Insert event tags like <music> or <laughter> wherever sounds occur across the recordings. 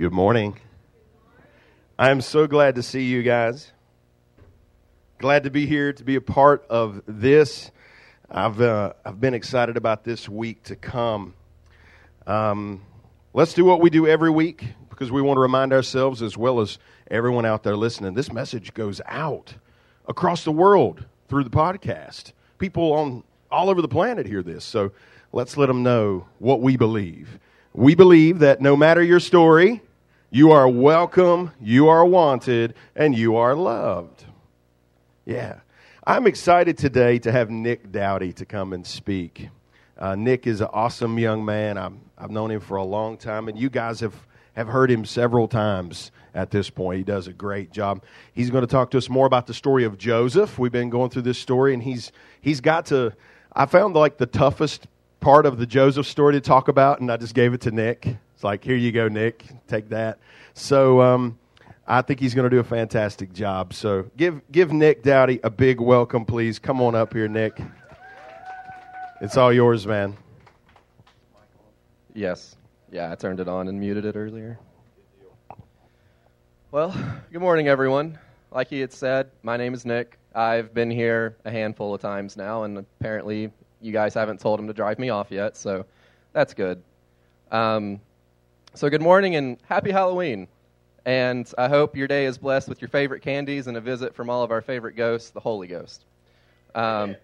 Good morning. I am so glad to see you guys. Glad to be here to be a part of this. I've uh, I've been excited about this week to come. Um, let's do what we do every week because we want to remind ourselves as well as everyone out there listening. This message goes out across the world through the podcast. People on all over the planet hear this, so let's let them know what we believe. We believe that no matter your story, you are welcome, you are wanted, and you are loved. Yeah. I'm excited today to have Nick Dowdy to come and speak. Uh, Nick is an awesome young man. i have known him for a long time, and you guys have, have heard him several times at this point. He does a great job. He's going to talk to us more about the story of Joseph. We've been going through this story, and he's, he's got to, I found like the toughest part of the Joseph story to talk about, and I just gave it to Nick. It's like, here you go, Nick, take that. So um, I think he's going to do a fantastic job. So give, give Nick Dowdy a big welcome, please. Come on up here, Nick. It's all yours, man. Yes. Yeah, I turned it on and muted it earlier. Well, good morning, everyone. Like he had said, my name is Nick. I've been here a handful of times now, and apparently you guys haven't told him to drive me off yet, so that's good. Um, so, good morning and happy Halloween. And I hope your day is blessed with your favorite candies and a visit from all of our favorite ghosts, the Holy Ghost. Um,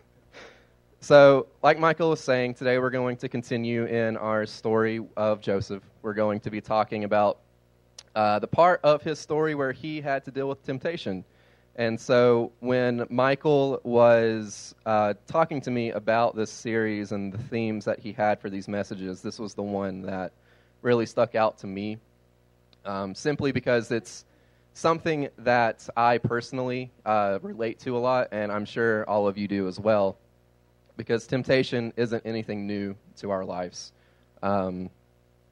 <laughs> so, like Michael was saying, today we're going to continue in our story of Joseph. We're going to be talking about uh, the part of his story where he had to deal with temptation. And so, when Michael was uh, talking to me about this series and the themes that he had for these messages, this was the one that really stuck out to me, um, simply because it's something that I personally uh, relate to a lot, and I'm sure all of you do as well, because temptation isn't anything new to our lives. Um,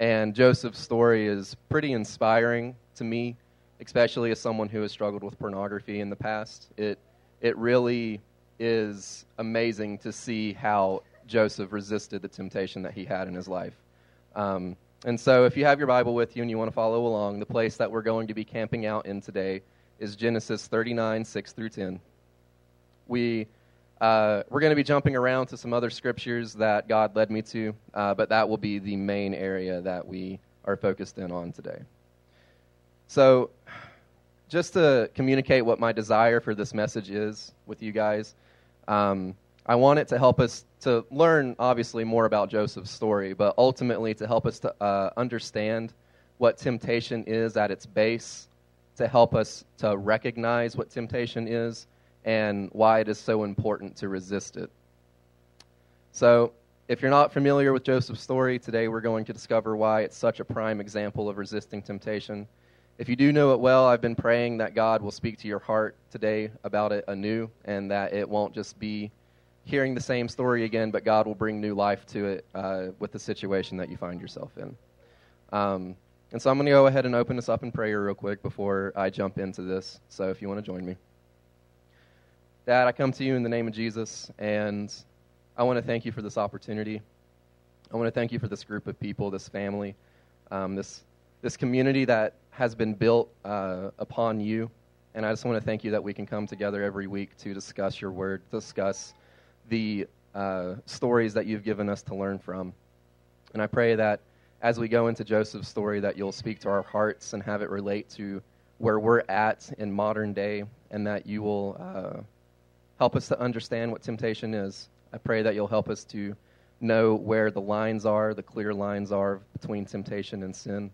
and Joseph's story is pretty inspiring to me, especially as someone who has struggled with pornography in the past. It, it really is amazing to see how Joseph resisted the temptation that he had in his life. Um, and so, if you have your Bible with you and you want to follow along, the place that we're going to be camping out in today is Genesis 39, 6 through 10. We, uh, we're going to be jumping around to some other scriptures that God led me to, uh, but that will be the main area that we are focused in on today. So, just to communicate what my desire for this message is with you guys, um, I want it to help us to learn, obviously, more about Joseph's story, but ultimately to help us to uh, understand what temptation is at its base, to help us to recognize what temptation is and why it is so important to resist it. So, if you're not familiar with Joseph's story, today we're going to discover why it's such a prime example of resisting temptation. If you do know it well, I've been praying that God will speak to your heart today about it anew and that it won't just be hearing the same story again, but God will bring new life to it uh, with the situation that you find yourself in. Um, and so I'm going to go ahead and open this up in prayer real quick before I jump into this. So if you want to join me. Dad, I come to you in the name of Jesus, and I want to thank you for this opportunity. I want to thank you for this group of people, this family, um, this, this community that has been built uh, upon you. And I just want to thank you that we can come together every week to discuss your word, discuss the uh, stories that you've given us to learn from. And I pray that as we go into Joseph's story, that you'll speak to our hearts and have it relate to where we're at in modern day, and that you will uh, help us to understand what temptation is. I pray that you'll help us to know where the lines are, the clear lines are between temptation and sin,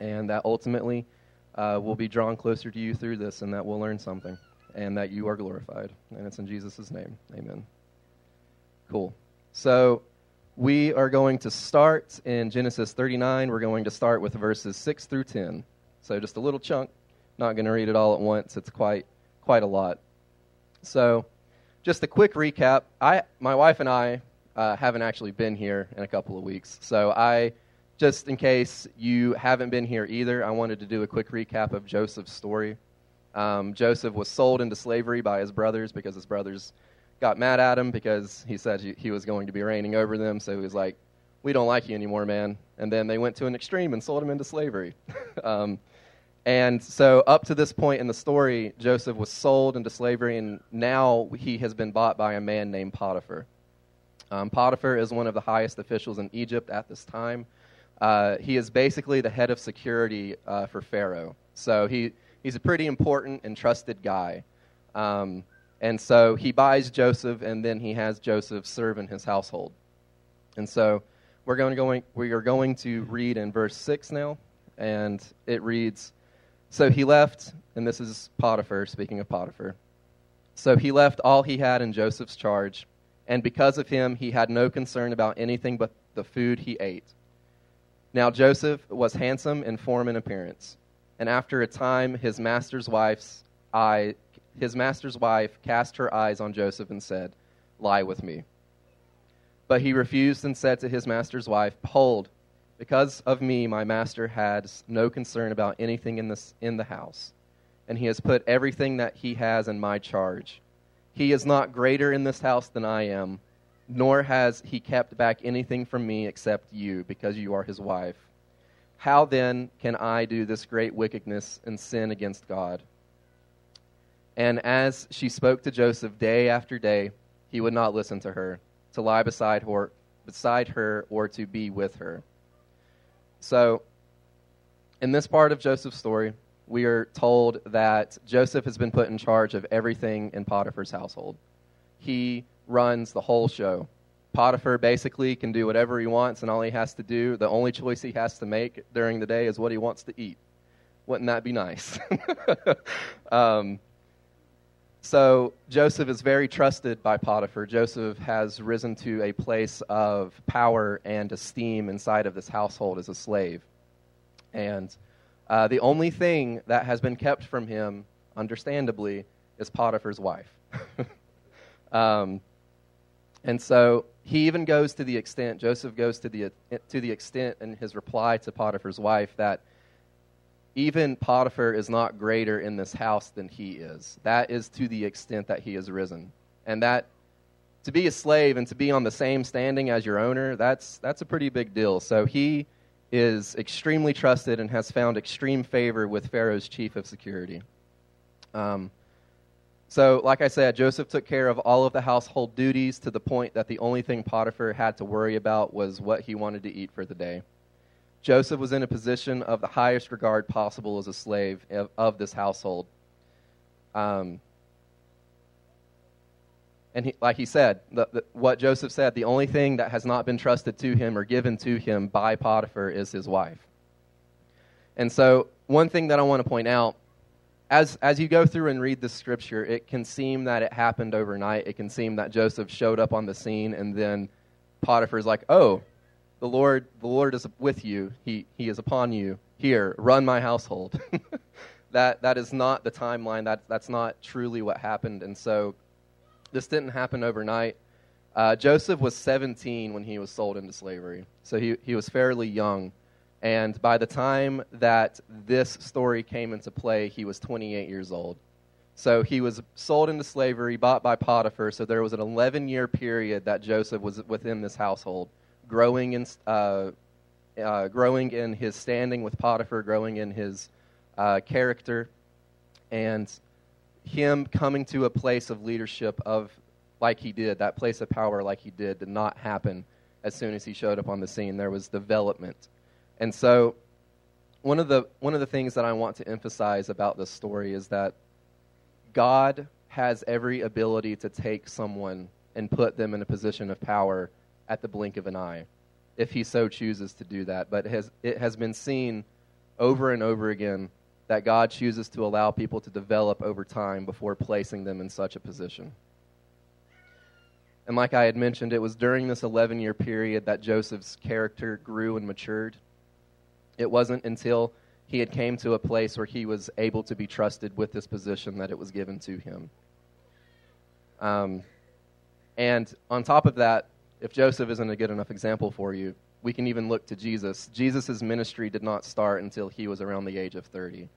and that ultimately uh, we'll be drawn closer to you through this, and that we'll learn something, and that you are glorified. And it's in Jesus' name. Amen. Cool. So we are going to start in Genesis 39. We're going to start with verses 6 through 10. So just a little chunk. Not going to read it all at once. It's quite quite a lot. So just a quick recap. I my wife and I uh, haven't actually been here in a couple of weeks. So I just in case you haven't been here either, I wanted to do a quick recap of Joseph's story. Um, Joseph was sold into slavery by his brothers because his brothers got mad at him because he said he was going to be reigning over them. So he was like, we don't like you anymore, man. And then they went to an extreme and sold him into slavery. <laughs> um, and so, up to this point in the story, Joseph was sold into slavery, and now he has been bought by a man named Potiphar. Um, Potiphar is one of the highest officials in Egypt at this time. Uh, he is basically the head of security uh, for Pharaoh. So he, he's a pretty important and trusted guy. Um, and so he buys Joseph, and then he has Joseph serve in his household. And so we're going to going, we are going to read in verse 6 now, and it reads So he left, and this is Potiphar, speaking of Potiphar. So he left all he had in Joseph's charge, and because of him, he had no concern about anything but the food he ate. Now Joseph was handsome in form and appearance, and after a time his master's wife's eye his master's wife cast her eyes on Joseph and said, "Lie with me." But he refused and said to his master's wife, "Behold, because of me my master has no concern about anything in this in the house, and he has put everything that he has in my charge. He is not greater in this house than I am." nor has he kept back anything from me except you, because you are his wife. How then can I do this great wickedness and sin against God? And as she spoke to Joseph day after day, he would not listen to her, to lie beside her, beside her or to be with her. So, in this part of Joseph's story, we are told that Joseph has been put in charge of everything in Potiphar's household. He runs the whole show. Potiphar basically can do whatever he wants, and all he has to do, the only choice he has to make during the day is what he wants to eat. Wouldn't that be nice? <laughs> um, so Joseph is very trusted by Potiphar. Joseph has risen to a place of power and esteem inside of this household as a slave. And uh, the only thing that has been kept from him, understandably, is Potiphar's wife. <laughs> um, and so he even goes to the extent, Joseph goes to the, to the extent in his reply to Potiphar's wife that even Potiphar is not greater in this house than he is. That is to the extent that he has risen. And that to be a slave and to be on the same standing as your owner, that's, that's a pretty big deal. So he is extremely trusted and has found extreme favor with Pharaoh's chief of security. Um, so, like I said, Joseph took care of all of the household duties to the point that the only thing Potiphar had to worry about was what he wanted to eat for the day. Joseph was in a position of the highest regard possible as a slave of, of this household. Um, and he, like he said, the, the, what Joseph said, the only thing that has not been trusted to him or given to him by Potiphar is his wife. And so, one thing that I want to point out as, as you go through and read the scripture, it can seem that it happened overnight. It can seem that Joseph showed up on the scene and then Potiphar's like, oh, the Lord, the Lord is with you. He, he is upon you. Here, run my household. <laughs> that, that is not the timeline. That, that's not truly what happened. And so this didn't happen overnight. Uh, Joseph was 17 when he was sold into slavery. So he, he was fairly young. And by the time that this story came into play, he was 28 years old. So he was sold into slavery, bought by Potiphar. So there was an 11 year period that Joseph was within this household, growing in, uh, uh, growing in his standing with Potiphar, growing in his uh, character, and him coming to a place of leadership of like he did, that place of power like he did, did not happen as soon as he showed up on the scene. There was development and so, one of the one of the things that I want to emphasize about this story is that God has every ability to take someone and put them in a position of power at the blink of an eye, if He so chooses to do that. But it has, it has been seen over and over again that God chooses to allow people to develop over time before placing them in such a position. And like I had mentioned, it was during this 11 year period that Joseph's character grew and matured. It wasn't until he had came to a place where he was able to be trusted with this position that it was given to him. Um, and on top of that, if Joseph isn't a good enough example for you, we can even look to Jesus. Jesus' ministry did not start until he was around the age of 30.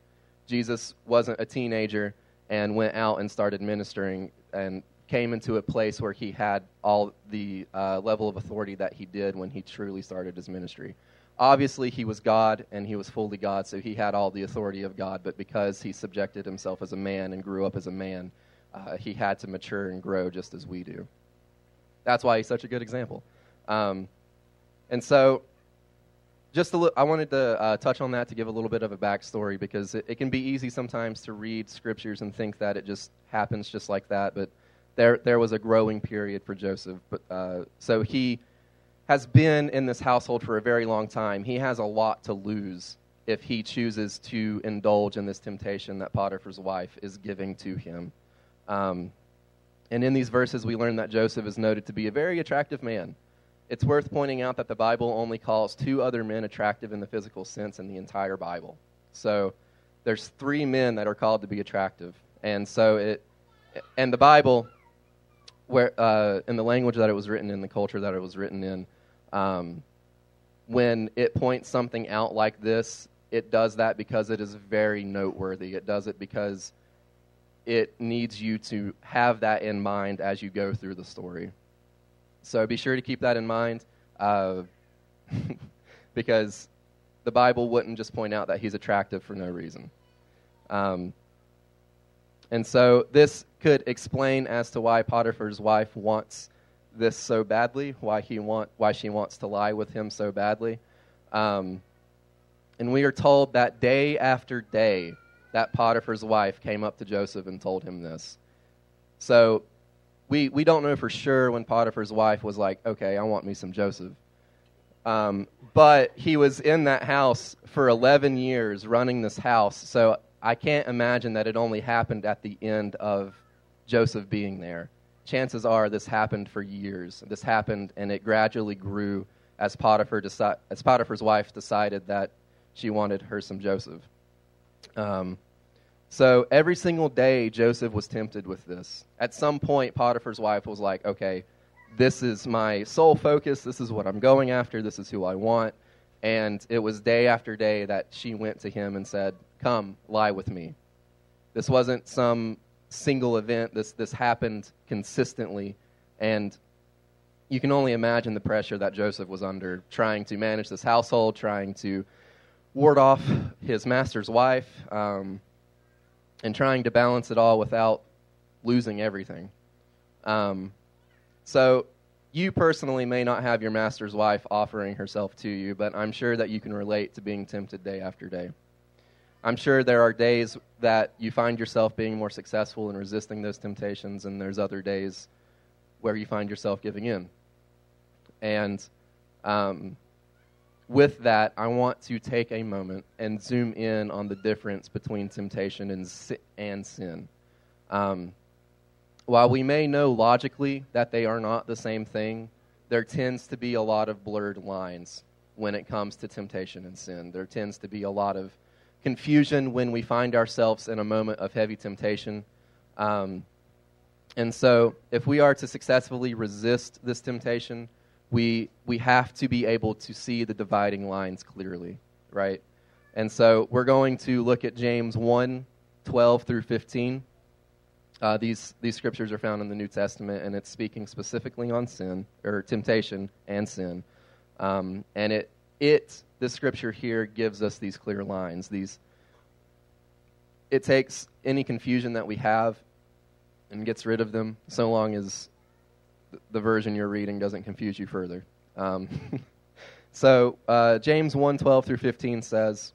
Jesus wasn't a teenager and went out and started ministering and came into a place where he had all the uh, level of authority that he did when he truly started his ministry. Obviously, he was God and he was fully God, so he had all the authority of God, but because he subjected himself as a man and grew up as a man, uh, he had to mature and grow just as we do. That's why he's such a good example. Um, and so, just a li- I wanted to uh, touch on that to give a little bit of a backstory because it, it can be easy sometimes to read scriptures and think that it just happens just like that, but there there was a growing period for Joseph. But uh, so he has been in this household for a very long time. He has a lot to lose if he chooses to indulge in this temptation that Potiphar's wife is giving to him. Um, and in these verses, we learn that Joseph is noted to be a very attractive man. It's worth pointing out that the Bible only calls two other men attractive in the physical sense in the entire Bible. So there's three men that are called to be attractive. And so it, and the Bible, where uh, in the language that it was written in, the culture that it was written in, um, when it points something out like this, it does that because it is very noteworthy. It does it because it needs you to have that in mind as you go through the story. So be sure to keep that in mind uh, <laughs> because the Bible wouldn't just point out that he's attractive for no reason. Um, and so this could explain as to why Potiphar's wife wants this so badly, why he want why she wants to lie with him so badly. Um, and we are told that day after day, that Potiphar's wife came up to Joseph and told him this. So we, we don't know for sure when Potiphar's wife was like, okay, I want me some Joseph. Um, but he was in that house for 11 years running this house. So I can't imagine that it only happened at the end of Joseph being there. Chances are this happened for years. This happened and it gradually grew as, Potiphar deci- as Potiphar's wife decided that she wanted her some Joseph. Um, so every single day, Joseph was tempted with this. At some point, Potiphar's wife was like, okay, this is my sole focus. This is what I'm going after. This is who I want. And it was day after day that she went to him and said, Come, lie with me. This wasn't some single event. This, this happened consistently. And you can only imagine the pressure that Joseph was under, trying to manage this household, trying to ward off his master's wife, um, and trying to balance it all without losing everything. Um, so, you personally may not have your master's wife offering herself to you, but I'm sure that you can relate to being tempted day after day. I'm sure there are days that you find yourself being more successful in resisting those temptations, and there's other days where you find yourself giving in. And um, with that, I want to take a moment and zoom in on the difference between temptation and, si- and sin. Um, while we may know logically that they are not the same thing, there tends to be a lot of blurred lines when it comes to temptation and sin. There tends to be a lot of confusion when we find ourselves in a moment of heavy temptation. Um, and so, if we are to successfully resist this temptation, we, we have to be able to see the dividing lines clearly, right? And so, we're going to look at James 1 12 through 15. Uh, these, these scriptures are found in the New Testament, and it's speaking specifically on sin, or temptation and sin. Um, and it, it, this scripture here, gives us these clear lines. These, it takes any confusion that we have and gets rid of them, so long as the version you're reading doesn't confuse you further. Um, <laughs> so, uh, James 1 12 through 15 says,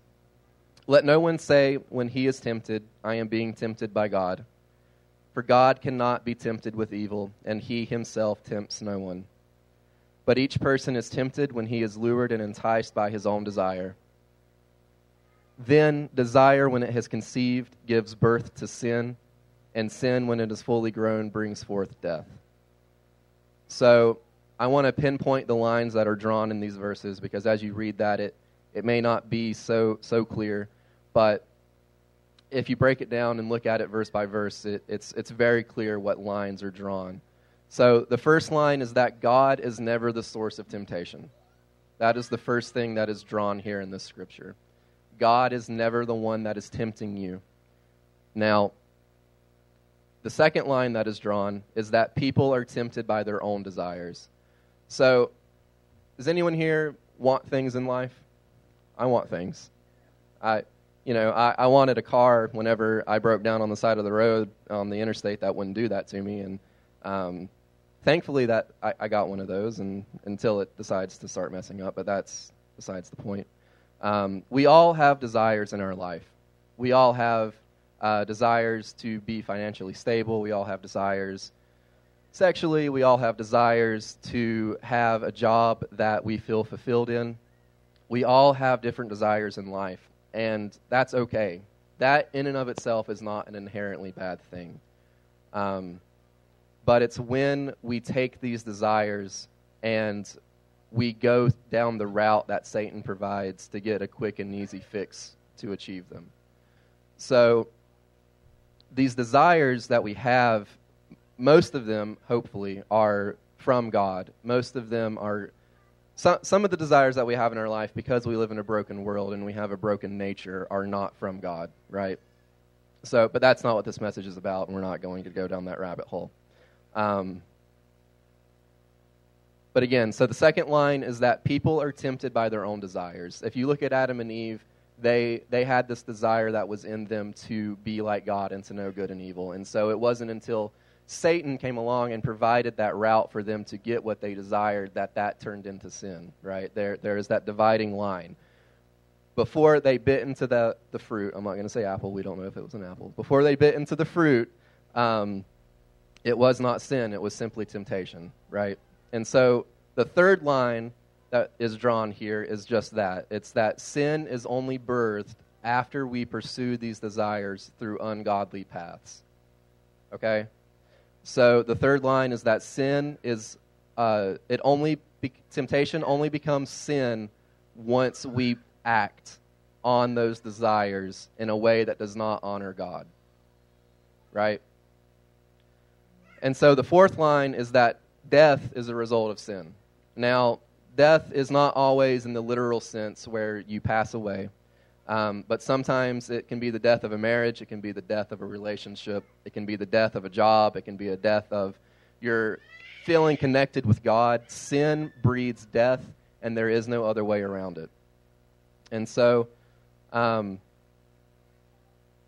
Let no one say when he is tempted, I am being tempted by God. For God cannot be tempted with evil, and he himself tempts no one. But each person is tempted when he is lured and enticed by his own desire. Then desire, when it has conceived, gives birth to sin, and sin, when it is fully grown, brings forth death. So I want to pinpoint the lines that are drawn in these verses because as you read that, it, it may not be so, so clear, but if you break it down and look at it verse by verse, it, it's, it's very clear what lines are drawn. So the first line is that God is never the source of temptation. That is the first thing that is drawn here in this scripture. God is never the one that is tempting you. Now, the second line that is drawn is that people are tempted by their own desires. So, does anyone here want things in life? I want things. I, you know, I, I wanted a car whenever I broke down on the side of the road on the interstate that wouldn't do that to me, and um, thankfully that I, I got one of those, and until it decides to start messing up. But that's besides the point. Um, we all have desires in our life. We all have uh, desires to be financially stable. We all have desires sexually. We all have desires to have a job that we feel fulfilled in. We all have different desires in life, and that's okay. That, in and of itself, is not an inherently bad thing. Um, but it's when we take these desires and we go down the route that Satan provides to get a quick and easy fix to achieve them. So, these desires that we have, most of them, hopefully, are from God. Most of them are some, some of the desires that we have in our life, because we live in a broken world and we have a broken nature, are not from God, right? So, but that's not what this message is about, and we're not going to go down that rabbit hole. Um, but again, so the second line is that people are tempted by their own desires. If you look at Adam and Eve, they they had this desire that was in them to be like God and to know good and evil. And so it wasn't until Satan came along and provided that route for them to get what they desired that that turned into sin, right? There there is that dividing line. Before they bit into the, the fruit, I'm not going to say apple, we don't know if it was an apple. Before they bit into the fruit, um, it was not sin, it was simply temptation, right? And so the third line that is drawn here is just that it's that sin is only birthed after we pursue these desires through ungodly paths. Okay? So the third line is that sin is, uh, it only, be- temptation only becomes sin once we act on those desires in a way that does not honor God. Right? And so the fourth line is that death is a result of sin. Now, death is not always in the literal sense where you pass away, um, but sometimes it can be the death of a marriage, it can be the death of a relationship, it can be the death of a job, it can be a death of your feeling connected with God. Sin breeds death, and there is no other way around it. And so, um,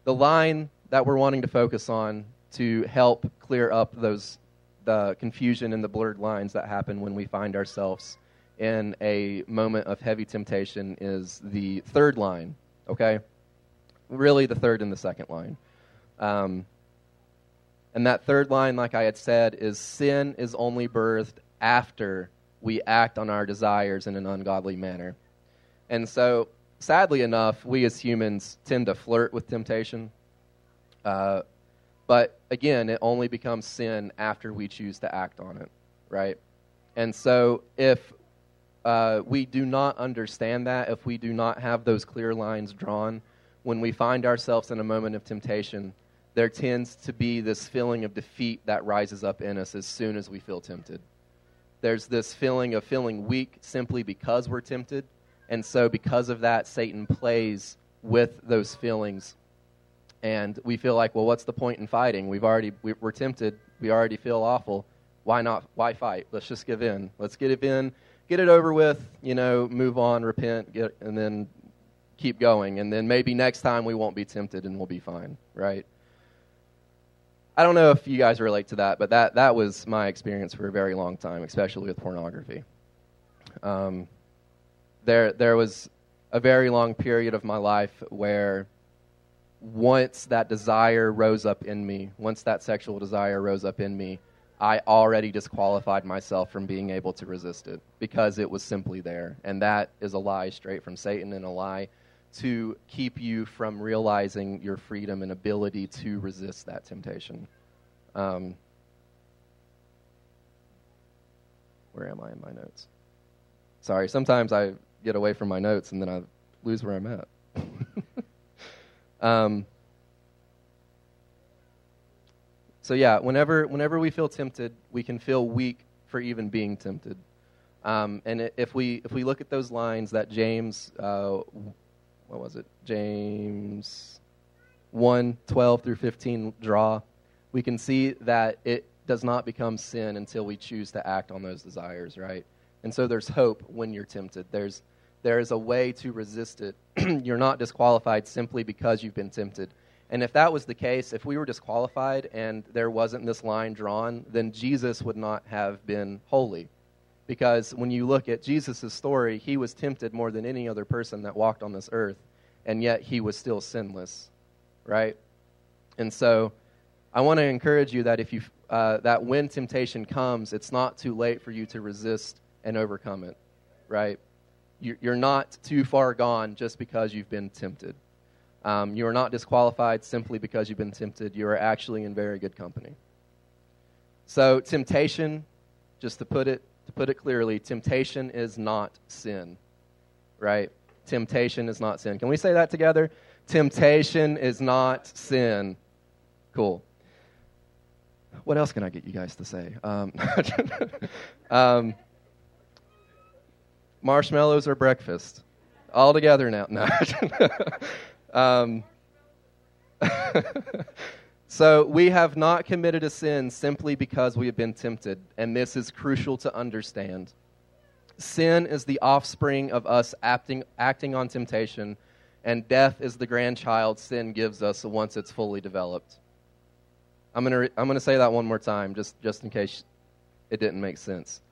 the line that we're wanting to focus on to help clear up those the confusion and the blurred lines that happen when we find ourselves in a moment of heavy temptation is the third line, okay? Really, the third and the second line. Um, and that third line, like I had said, is sin is only birthed after we act on our desires in an ungodly manner. And so, sadly enough, we as humans tend to flirt with temptation. Uh, but again, it only becomes sin after we choose to act on it, right? And so if uh, we do not understand that, if we do not have those clear lines drawn, when we find ourselves in a moment of temptation, there tends to be this feeling of defeat that rises up in us as soon as we feel tempted. There's this feeling of feeling weak simply because we're tempted. And so, because of that, Satan plays with those feelings and we feel like, well, what's the point in fighting? We've already we're tempted. We already feel awful. Why not? Why fight? Let's just give in. Let's it in, get it over with. You know, move on, repent, get, and then keep going. And then maybe next time we won't be tempted and we'll be fine, right? I don't know if you guys relate to that, but that that was my experience for a very long time, especially with pornography. Um, there there was a very long period of my life where once that desire rose up in me, once that sexual desire rose up in me, I already disqualified myself from being able to resist it because it was simply there. And that is a lie straight from Satan and a lie to keep you from realizing your freedom and ability to resist that temptation. Um, where am I in my notes? Sorry, sometimes I get away from my notes and then I lose where I'm at. <laughs> Um, so yeah, whenever whenever we feel tempted, we can feel weak for even being tempted. Um, and if we if we look at those lines that James, uh, what was it? James 1, 12 through 15 draw, we can see that it does not become sin until we choose to act on those desires, right? And so there's hope when you're tempted. There's there is a way to resist it. <clears throat> you're not disqualified simply because you've been tempted. And if that was the case, if we were disqualified and there wasn't this line drawn, then Jesus would not have been holy. Because when you look at Jesus' story, he was tempted more than any other person that walked on this earth, and yet he was still sinless, right? And so I want to encourage you that if you uh, that when temptation comes, it's not too late for you to resist and overcome it, right? You're not too far gone just because you've been tempted. Um, you are not disqualified simply because you've been tempted. You are actually in very good company. So, temptation, just to put it to put it clearly, temptation is not sin, right? Temptation is not sin. Can we say that together? Temptation is not sin. Cool. What else can I get you guys to say? Um, <laughs> um, marshmallows or breakfast? All together now. <laughs> No. Um, <laughs> so we have not committed a sin simply because we have been tempted, and this is crucial to understand. Sin is the offspring of us acting, acting on temptation, and death is the grandchild sin gives us once it's fully developed. I'm going to I'm going to say that one more time, just, just in case it didn't make sense.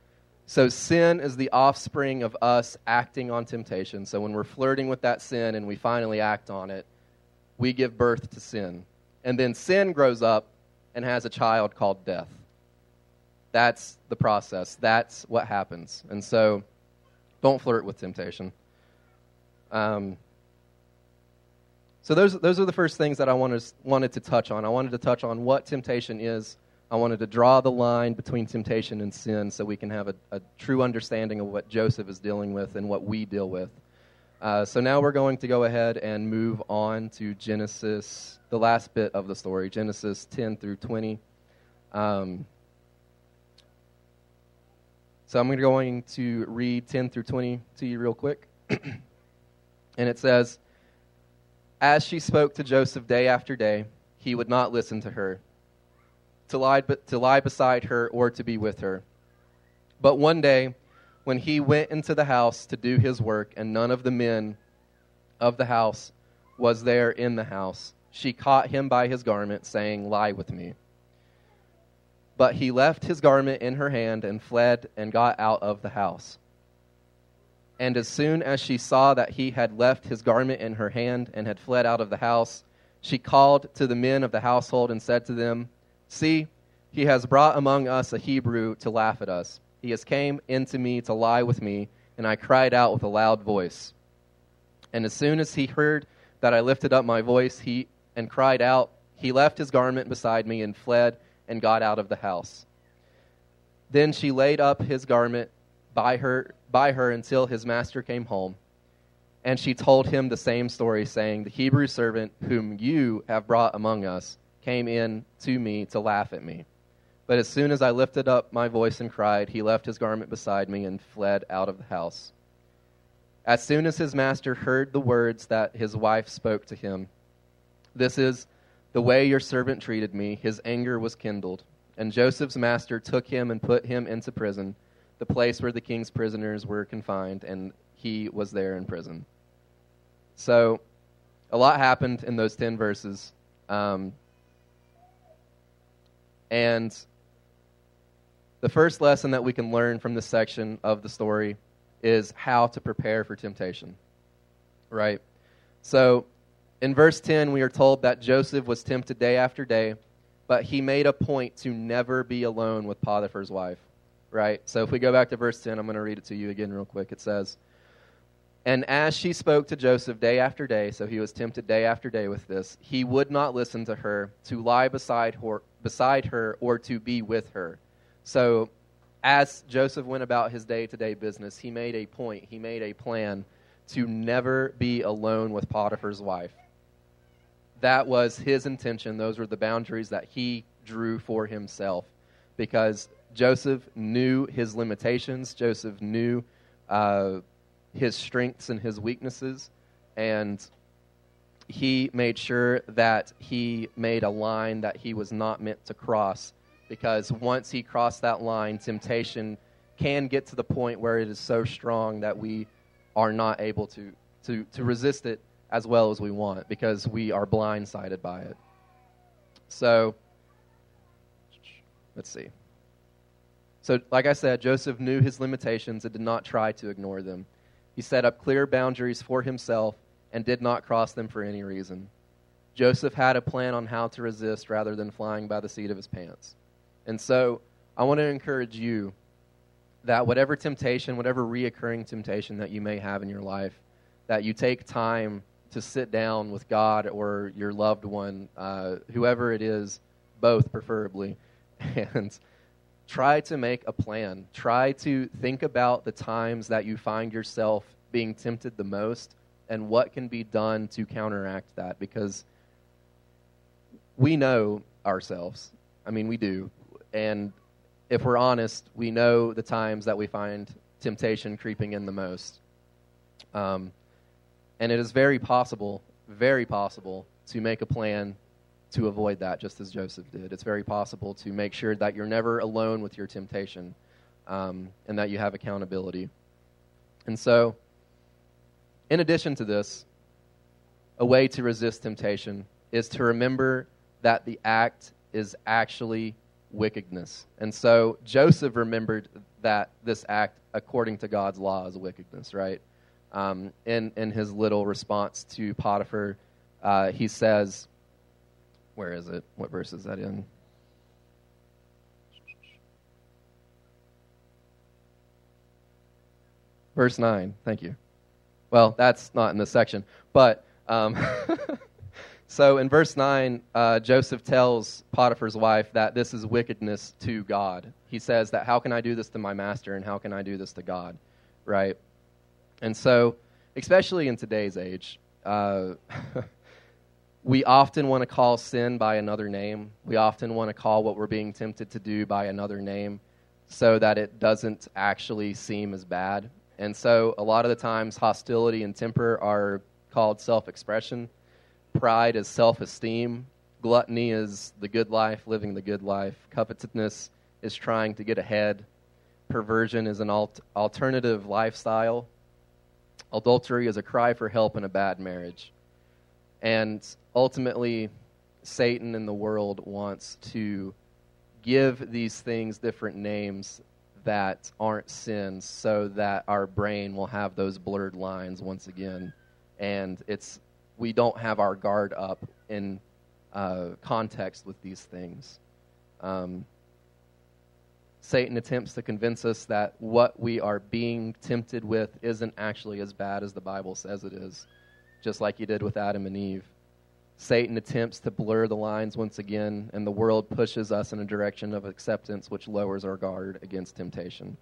So, sin is the offspring of us acting on temptation. So, when we're flirting with that sin and we finally act on it, we give birth to sin. And then sin grows up and has a child called death. That's the process. That's what happens. And so, don't flirt with temptation. Um, so, those, those are the first things that I wanted, wanted to touch on. I wanted to touch on what temptation is I wanted to draw the line between temptation and sin so we can have a, a true understanding of what Joseph is dealing with and what we deal with. Uh, so now we're going to go ahead and move on to Genesis, the last bit of the story, Genesis 10 through 20. Um, so I'm going to read 10 through 20 to you real quick. <clears throat> and it says, As she spoke to Joseph day after day, he would not listen to her to lie, to lie beside her or to be with her. But one day, when he went into the house to do his work, and none of the men of the house was there in the house, she caught him by his garment, saying, Lie with me. But he left his garment in her hand and fled and got out of the house. And as soon as she saw that he had left his garment in her hand and had fled out of the house, she called to the men of the household and said to them, See, he has brought among us a Hebrew to laugh at us. He has came into me to lie with me, and I cried out with a loud voice. And as soon as he heard that I lifted up my voice he and cried out, he left his garment beside me and fled and got out of the house. Then she laid up his garment by her by her until his master came home. And she told him the same story, saying, The Hebrew servant whom you have brought among us came in to me to laugh at me. But as soon as I lifted up my voice and cried, he left his garment beside me and fled out of the house. As soon as his master heard the words that his wife spoke to him, This is the way your servant treated me, his anger was kindled. And Joseph's master took him and put him into prison, the place where the king's prisoners were confined, and he was there in prison. So, a lot happened in those 10 verses. Um, and the first lesson that we can learn from this section of the story is how to prepare for temptation. Right? So, in verse 10, we are told that Joseph was tempted day after day, but he made a point to never be alone with Potiphar's wife. Right? So, if we go back to verse 10, I'm going to read it to you again, real quick. It says, and as she spoke to Joseph day after day, so he was tempted day after day with this, he would not listen to her to lie beside her, beside her or to be with her. So as Joseph went about his day to day business, he made a point, he made a plan to never be alone with Potiphar's wife. That was his intention. Those were the boundaries that he drew for himself because Joseph knew his limitations. Joseph knew. Uh, his strengths and his weaknesses. And he made sure that he made a line that he was not meant to cross because once he crossed that line, temptation can get to the point where it is so strong that we are not able to, to, to resist it as well as we want because we are blindsided by it. So, let's see. So, like I said, Joseph knew his limitations and did not try to ignore them. He set up clear boundaries for himself and did not cross them for any reason. Joseph had a plan on how to resist rather than flying by the seat of his pants. And so, I want to encourage you that whatever temptation, whatever reoccurring temptation that you may have in your life, that you take time to sit down with God or your loved one, uh, whoever it is, both preferably, <laughs> and try to make a plan. Try to think about the times that you find yourself being tempted the most and what can be done to counteract that because we know ourselves. I mean, we do. And if we're honest, we know the times that we find temptation creeping in the most. Um, and it is very possible, very possible, to make a plan to avoid that, just as Joseph did. It's very possible to make sure that you're never alone with your temptation um, and that you have accountability. And so, in addition to this, a way to resist temptation is to remember that the act is actually wickedness. And so Joseph remembered that this act, according to God's law, is wickedness, right? Um, in, in his little response to Potiphar, uh, he says, Where is it? What verse is that in? Verse 9, thank you. Well, that's not in this section, but. Um, <laughs> So in verse 9, uh, Joseph tells Potiphar's wife that this is wickedness to God. He says that, How can I do this to my master and how can I do this to God? Right? And so, especially in today's age, uh, <laughs> we often want to call sin by another name. We often want to call what we're being tempted to do by another name so that it doesn't actually seem as bad. And so, a lot of the times, hostility and temper are called self expression Pride is self esteem. Gluttony is the good life, living the good life. Covetousness is trying to get ahead. Perversion is an alt- alternative lifestyle. Adultery is a cry for help in a bad marriage. And ultimately, Satan and the world wants to give these things different names that aren't sins so that our brain will have those blurred lines once again. And it's we don't have our guard up in uh, context with these things. Um, Satan attempts to convince us that what we are being tempted with isn't actually as bad as the Bible says it is, just like he did with Adam and Eve. Satan attempts to blur the lines once again, and the world pushes us in a direction of acceptance which lowers our guard against temptation.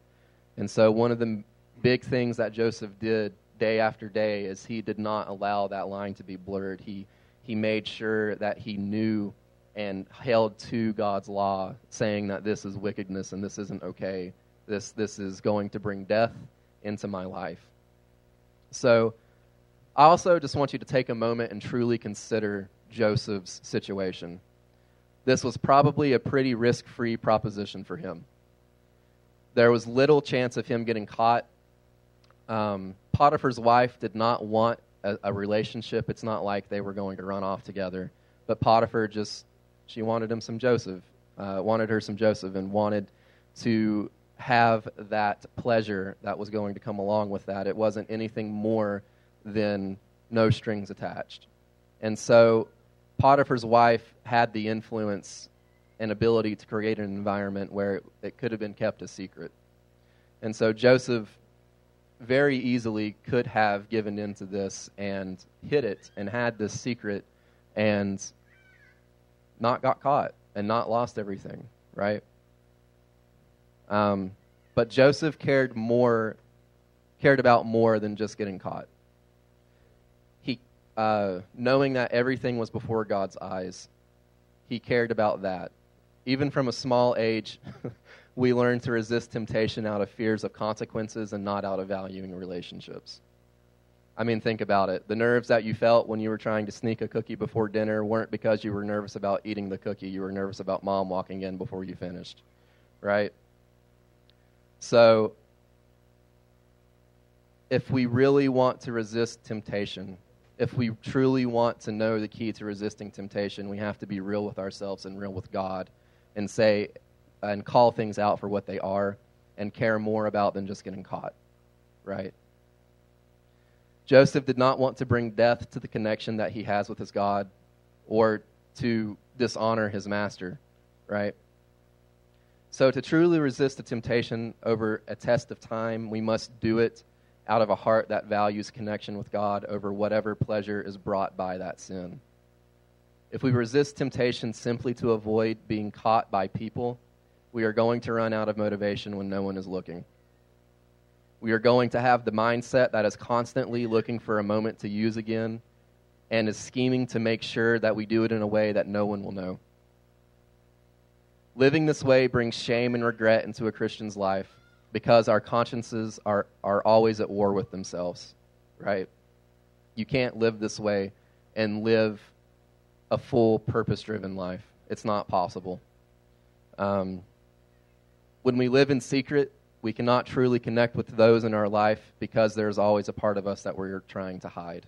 And so, one of the big things that Joseph did day after day is he did not allow that line to be blurred. He, he made sure that he knew and held to God's law, saying that this is wickedness and this isn't okay. This, this is going to bring death into my life. So, I also just want you to take a moment and truly consider Joseph's situation. This was probably a pretty risk free proposition for him. There was little chance of him getting caught um, Potiphar's wife did not want a, a, relationship. It's not like they were going to run off together. But Potiphar just, she wanted him some Joseph, uh, wanted her some Joseph, and wanted to have that pleasure that was going to come along with that. It wasn't anything more than no strings attached. And so Potiphar's wife had the influence and ability to create an environment where it, it could have been kept a secret. And so Joseph very easily could have given into this and hid it and had this secret and not got caught and not lost everything, right? Um, but Joseph cared more, cared about more than just getting caught. Uh, knowing that everything was before God's eyes, he cared about that. Even from a small age, <laughs> we learn to resist temptation out of fears of consequences and not out of valuing relationships. I mean, think about it. The nerves that you felt when you were trying to sneak a cookie before dinner weren't because you were nervous about eating the cookie. You were nervous about mom walking in before you finished, right? So, if we really want to resist temptation, if we truly want to know the key to resisting temptation, we have to be real with ourselves and real with God and say and call things out for what they are and care more about than just getting caught, right? Joseph did not want to bring death to the connection that he has with his God or to dishonor his master, right? So, to truly resist the temptation over a test of time, we must do it out of a heart that values connection with God over whatever pleasure is brought by that sin. If we resist temptation simply to avoid being caught by people, we are going to run out of motivation when no one is looking. We are going to have the mindset that is constantly looking for a moment to use again and is scheming to make sure that we do it in a way that no one will know. Living this way brings shame and regret into a Christian's life because our consciences are, are always at war with themselves, right? You can't live this way and live a full, purpose driven life. It's not possible. Um, when we live in secret, we cannot truly connect with those in our life because there's always a part of us that we're trying to hide.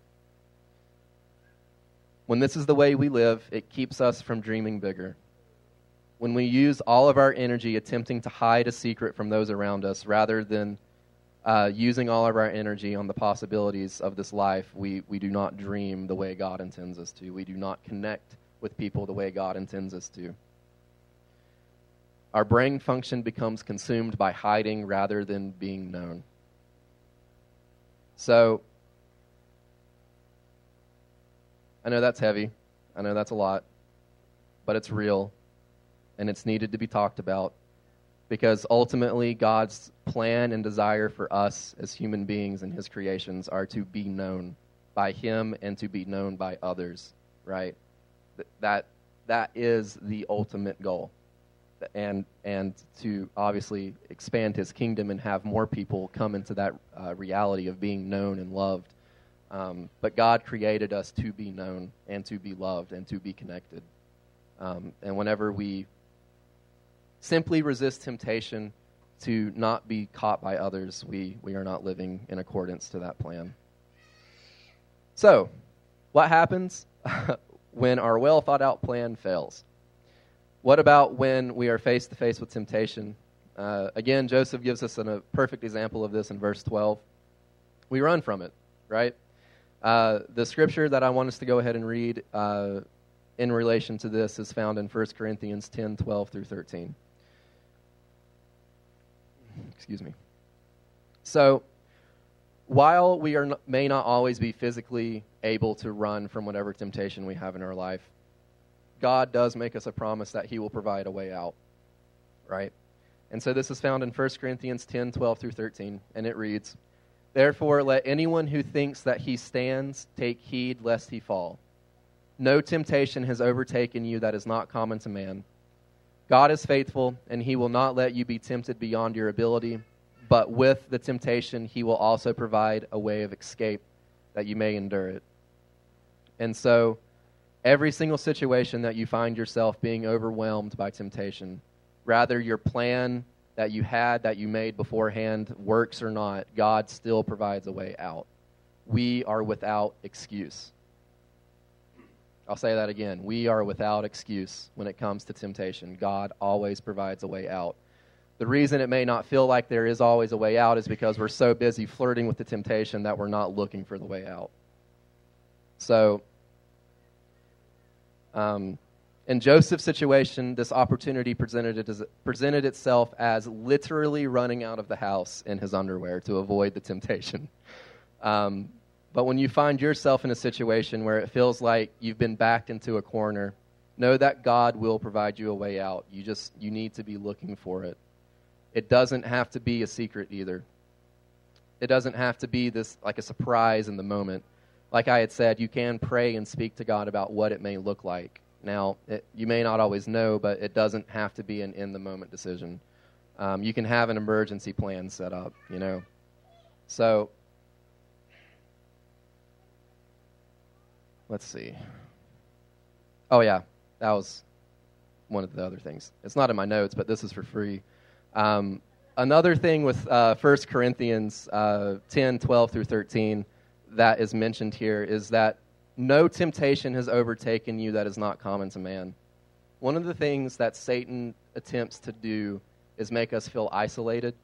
When this is the way we live, it keeps us from dreaming bigger. When we use all of our energy attempting to hide a secret from those around us rather than uh, using all of our energy on the possibilities of this life, we, we do not dream the way God intends us to. We do not connect with people the way God intends us to our brain function becomes consumed by hiding rather than being known. So, I know that's heavy. I know that's a lot. But it's real. And it's needed to be talked about. Because ultimately, God's plan and desire for us as human beings and His creations are to be known by Him and to be known by others, right? That, that is the ultimate goal and and to obviously expand his kingdom and have more people come into that uh, reality of being known and loved. Um, but God created us to be known and to be loved and to be connected. Um, and whenever we simply resist temptation to not be caught by others, we, we are not living in accordance to that plan. So, what happens <laughs> when our well thought out plan fails? What about when we are face to face with temptation? Uh, again, Joseph gives us an, a perfect example of this in verse 12. We run from it, right? Uh, the scripture that I want us to go ahead and read uh, in relation to this is found in 1 Corinthians 10 12 through 13. Excuse me. So, while we are, may not always be physically able to run from whatever temptation we have in our life, God does make us a promise that he will provide a way out, right? And so this is found in 1 Corinthians 10 12 through 13, and it reads, Therefore, let anyone who thinks that he stands take heed lest he fall. No temptation has overtaken you that is not common to man. God is faithful, and he will not let you be tempted beyond your ability, but with the temptation, he will also provide a way of escape that you may endure it. And so, every single situation that you find yourself being overwhelmed by temptation. Rather, your plan that you had, that you made beforehand, works or not, God still provides a way out. We are without excuse. I'll say that again. We are without excuse when it comes to temptation. God always provides a way out. The reason it may not feel like there is always a way out is because we're so busy flirting with the temptation that we're not looking for the way out. So, um, in Joseph's situation, this opportunity presented, it as, presented itself as literally running out of the house in his underwear to avoid the temptation. <laughs> Um, but when you find yourself in a situation where it feels like you've been backed into a corner, know that God will provide you a way out. You just you need to be looking for it. It doesn't have to be a secret either. It doesn't have to be this like a surprise in the moment like I had said, you can pray and speak to God about what it may look like. Now, it, you may not always know, but it doesn't have to be an in the moment decision. Um, you can have an emergency plan set up, you know. So, let's see. Oh, yeah, that was one of the other things. It's not in my notes, but this is for free. Um, another thing with uh, 1 Corinthians uh, 10 12 through 13 that is mentioned here is that no temptation has overtaken you that is not common to man. One of the things that Satan attempts to do is make us feel isolated.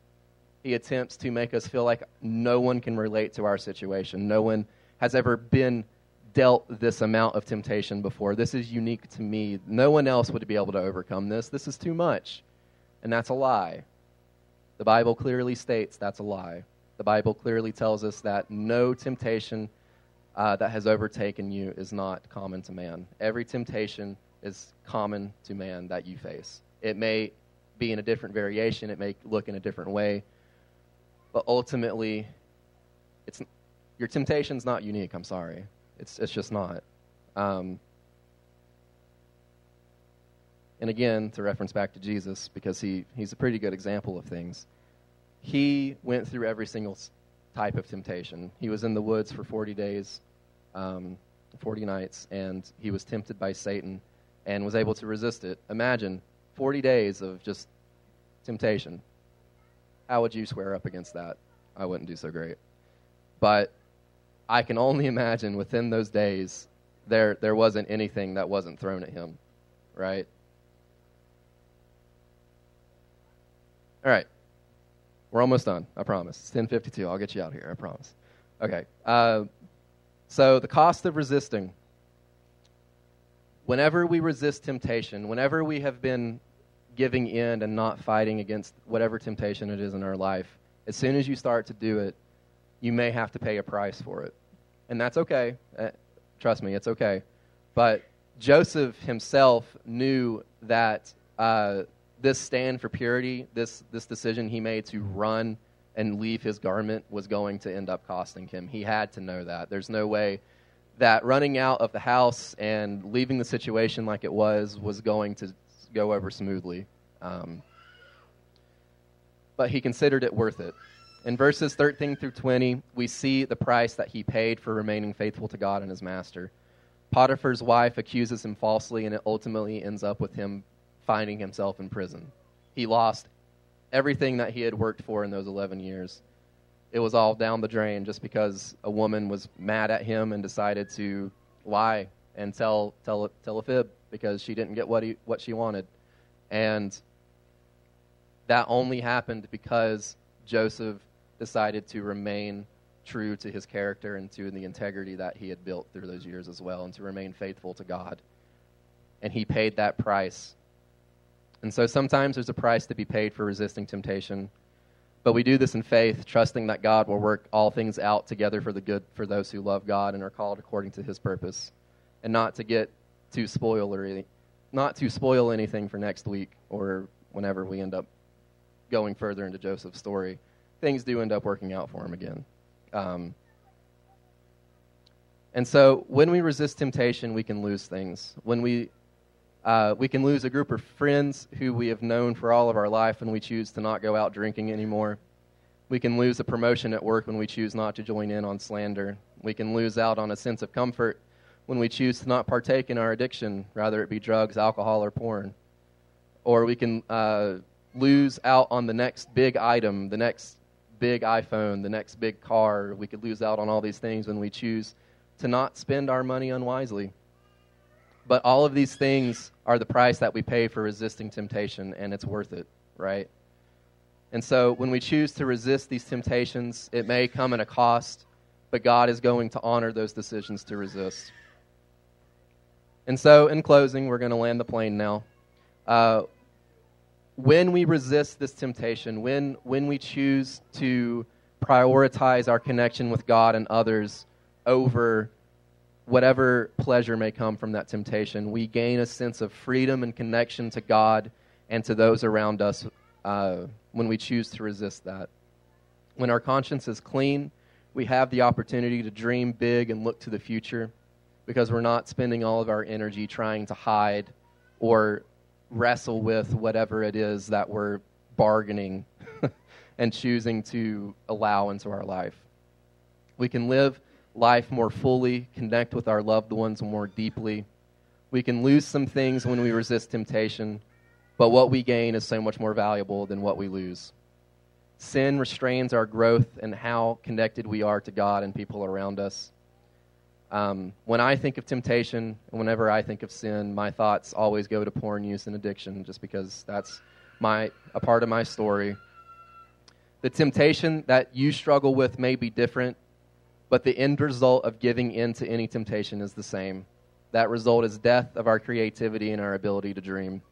He attempts to make us feel like no one can relate to our situation. No one has ever been dealt this amount of temptation before. This is unique to me. No one else would be able to overcome this. This is too much. And that's a lie. The Bible clearly states that's a lie. The Bible clearly tells us that no temptation uh, that has overtaken you is not common to man. Every temptation is common to man that you face. It may be in a different variation, it may look in a different way, but ultimately, it's, your temptation's not unique. I'm sorry. It's, it's just not. Um, and again, to reference back to Jesus, because he, he's a pretty good example of things, he went through every single type of temptation. He was in the woods for 40 days, um, 40 nights, and he was tempted by Satan and was able to resist it. Imagine 40 days of just temptation. How would you square up against that? I wouldn't do so great. But I can only imagine within those days there there wasn't anything that wasn't thrown at him, right? All right. We're almost done. I promise. It's 10:52. I'll get you out here. I promise. Okay. Uh, so the cost of resisting. Whenever we resist temptation, whenever we have been giving in and not fighting against whatever temptation it is in our life, as soon as you start to do it, you may have to pay a price for it and that's okay. Uh, trust me, it's okay. But Joseph himself knew that uh, this stand for purity, this, this decision he made to run and leave his garment, was going to end up costing him. He had to know that. There's no way that running out of the house and leaving the situation like it was was going to go over smoothly. Um, but he considered it worth it. In verses 13 through 20, we see the price that he paid for remaining faithful to God and his master. Potiphar's wife accuses him falsely, and it ultimately ends up with him finding himself in prison. He lost everything that he had worked for in those 11 years. It was all down the drain just because a woman was mad at him and decided to lie and tell, tell, tell a fib because she didn't get what, he, what she wanted. And that only happened because Joseph decided to remain true to his character and to the integrity that he had built through those years as well, and to remain faithful to God. And he paid that price. And so sometimes there's a price to be paid for resisting temptation. But we do this in faith, trusting that God will work all things out together for the good for those who love God and are called according to his purpose. And not to get too spoilery, not to spoil anything for next week or whenever we end up going further into Joseph's story things do end up working out for him again. Um, and so when we resist temptation, we can lose things. When we uh, we can lose a group of friends who we have known for all of our life when we choose to not go out drinking anymore. We can lose a promotion at work when we choose not to join in on slander. We can lose out on a sense of comfort when we choose to not partake in our addiction, rather it be drugs, alcohol, or porn. Or we can uh, lose out on the next big item, the next big iPhone, the next big car. We could lose out on all these things when we choose to not spend our money unwisely. But all of these things are the price that we pay for resisting temptation, and it's worth it, right? And so when we choose to resist these temptations, it may come at a cost, but God is going to honor those decisions to resist. And so, in closing, we're going to land the plane now. Uh, when we resist this temptation, when, when we choose to prioritize our connection with God and others over whatever pleasure may come from that temptation, we gain a sense of freedom and connection to God and to those around us uh, when we choose to resist that. When our conscience is clean, we have the opportunity to dream big and look to the future because we're not spending all of our energy trying to hide or wrestle with whatever it is that we're bargaining <laughs> and choosing to allow into our life. We can live life more fully, connect with our loved ones more deeply. We can lose some things when we resist temptation, but what we gain is so much more valuable than what we lose. Sin restrains our growth and how connected we are to God and people around us. Um, when I think of temptation, and whenever I think of sin, my thoughts always go to porn use and addiction, just because that's my a part of my story. The temptation that you struggle with may be different, but the end result of giving in to any temptation is the same. That result is death of our creativity and our ability to dream.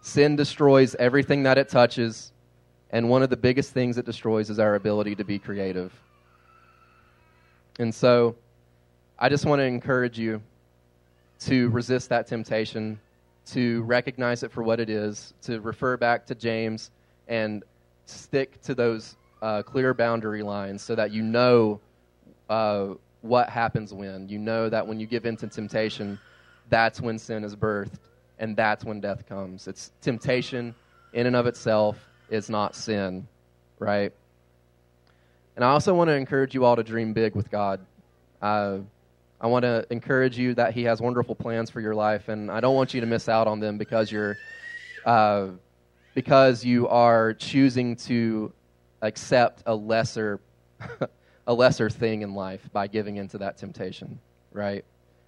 Sin destroys everything that it touches, and one of the biggest things it destroys is our ability to be creative. And so, I just want to encourage you to resist that temptation, to recognize it for what it is, to refer back to James and stick to those uh, clear boundary lines so that you know uh, what happens when. You know that when you give in to temptation, that's when sin is birthed and that's when death comes. It's temptation in and of itself is not sin, right? And I also want to encourage you all to dream big with God. Uh, I want to encourage you that He has wonderful plans for your life, and I don't want you to miss out on them because you're uh, because you are choosing to accept a lesser <laughs> a lesser thing in life by giving into that temptation, right?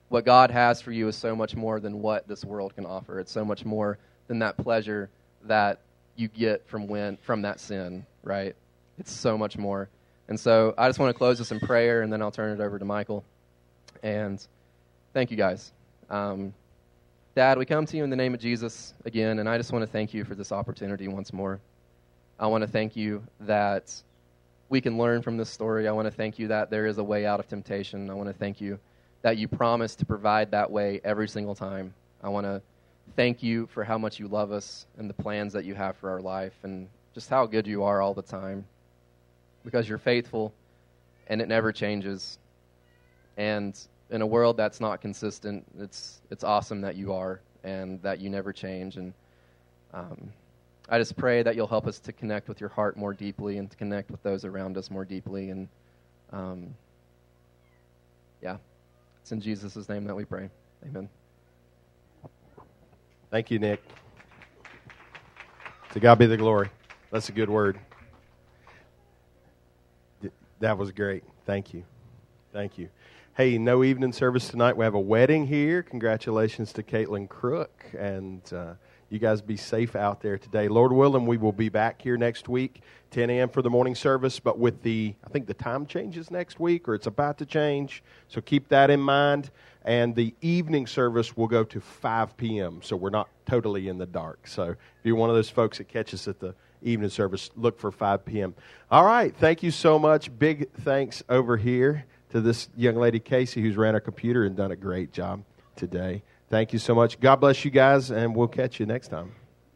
What God has for you is so much more than what this world can offer. It's so much more than that pleasure that you get from when from that sin, right? It's so much more. And so I just want to close this in prayer, and then I'll turn it over to Michael. And thank you guys. Um, Dad, we come to you in the name of Jesus again, and I just want to thank you for this opportunity once more. I want to thank you that we can learn from this story. I want to thank you that there is a way out of temptation. I want to thank you that you promise to provide that way every single time. I want to thank you for how much you love us and the plans that you have for our life and just how good you are all the time because you're faithful and it never changes. And in a world that's not consistent, it's it's awesome that you are and that you never change. And um, I just pray that you'll help us to connect with your heart more deeply and to connect with those around us more deeply. And um, yeah, it's in Jesus' name that we pray. Amen. Thank you, Nick. To God be the glory. That's a good word. That was great. Thank you. Thank you. Hey, no evening service tonight. We have a wedding here. Congratulations to Caitlin Crook. And uh, you guys be safe out there today. Lord willing, we will be back here next week, 10 a.m. for the morning service. But with the, I think the time changes next week, or it's about to change. So keep that in mind. And the evening service will go to 5 p.m. So we're not totally in the dark. So if you're one of those folks that catches at the evening service, look for 5 p.m. All right. Thank you so much. Big thanks over here to this young lady, Casey, who's ran our computer and done a great job today. Thank you so much. God bless you guys, and we'll catch you next time.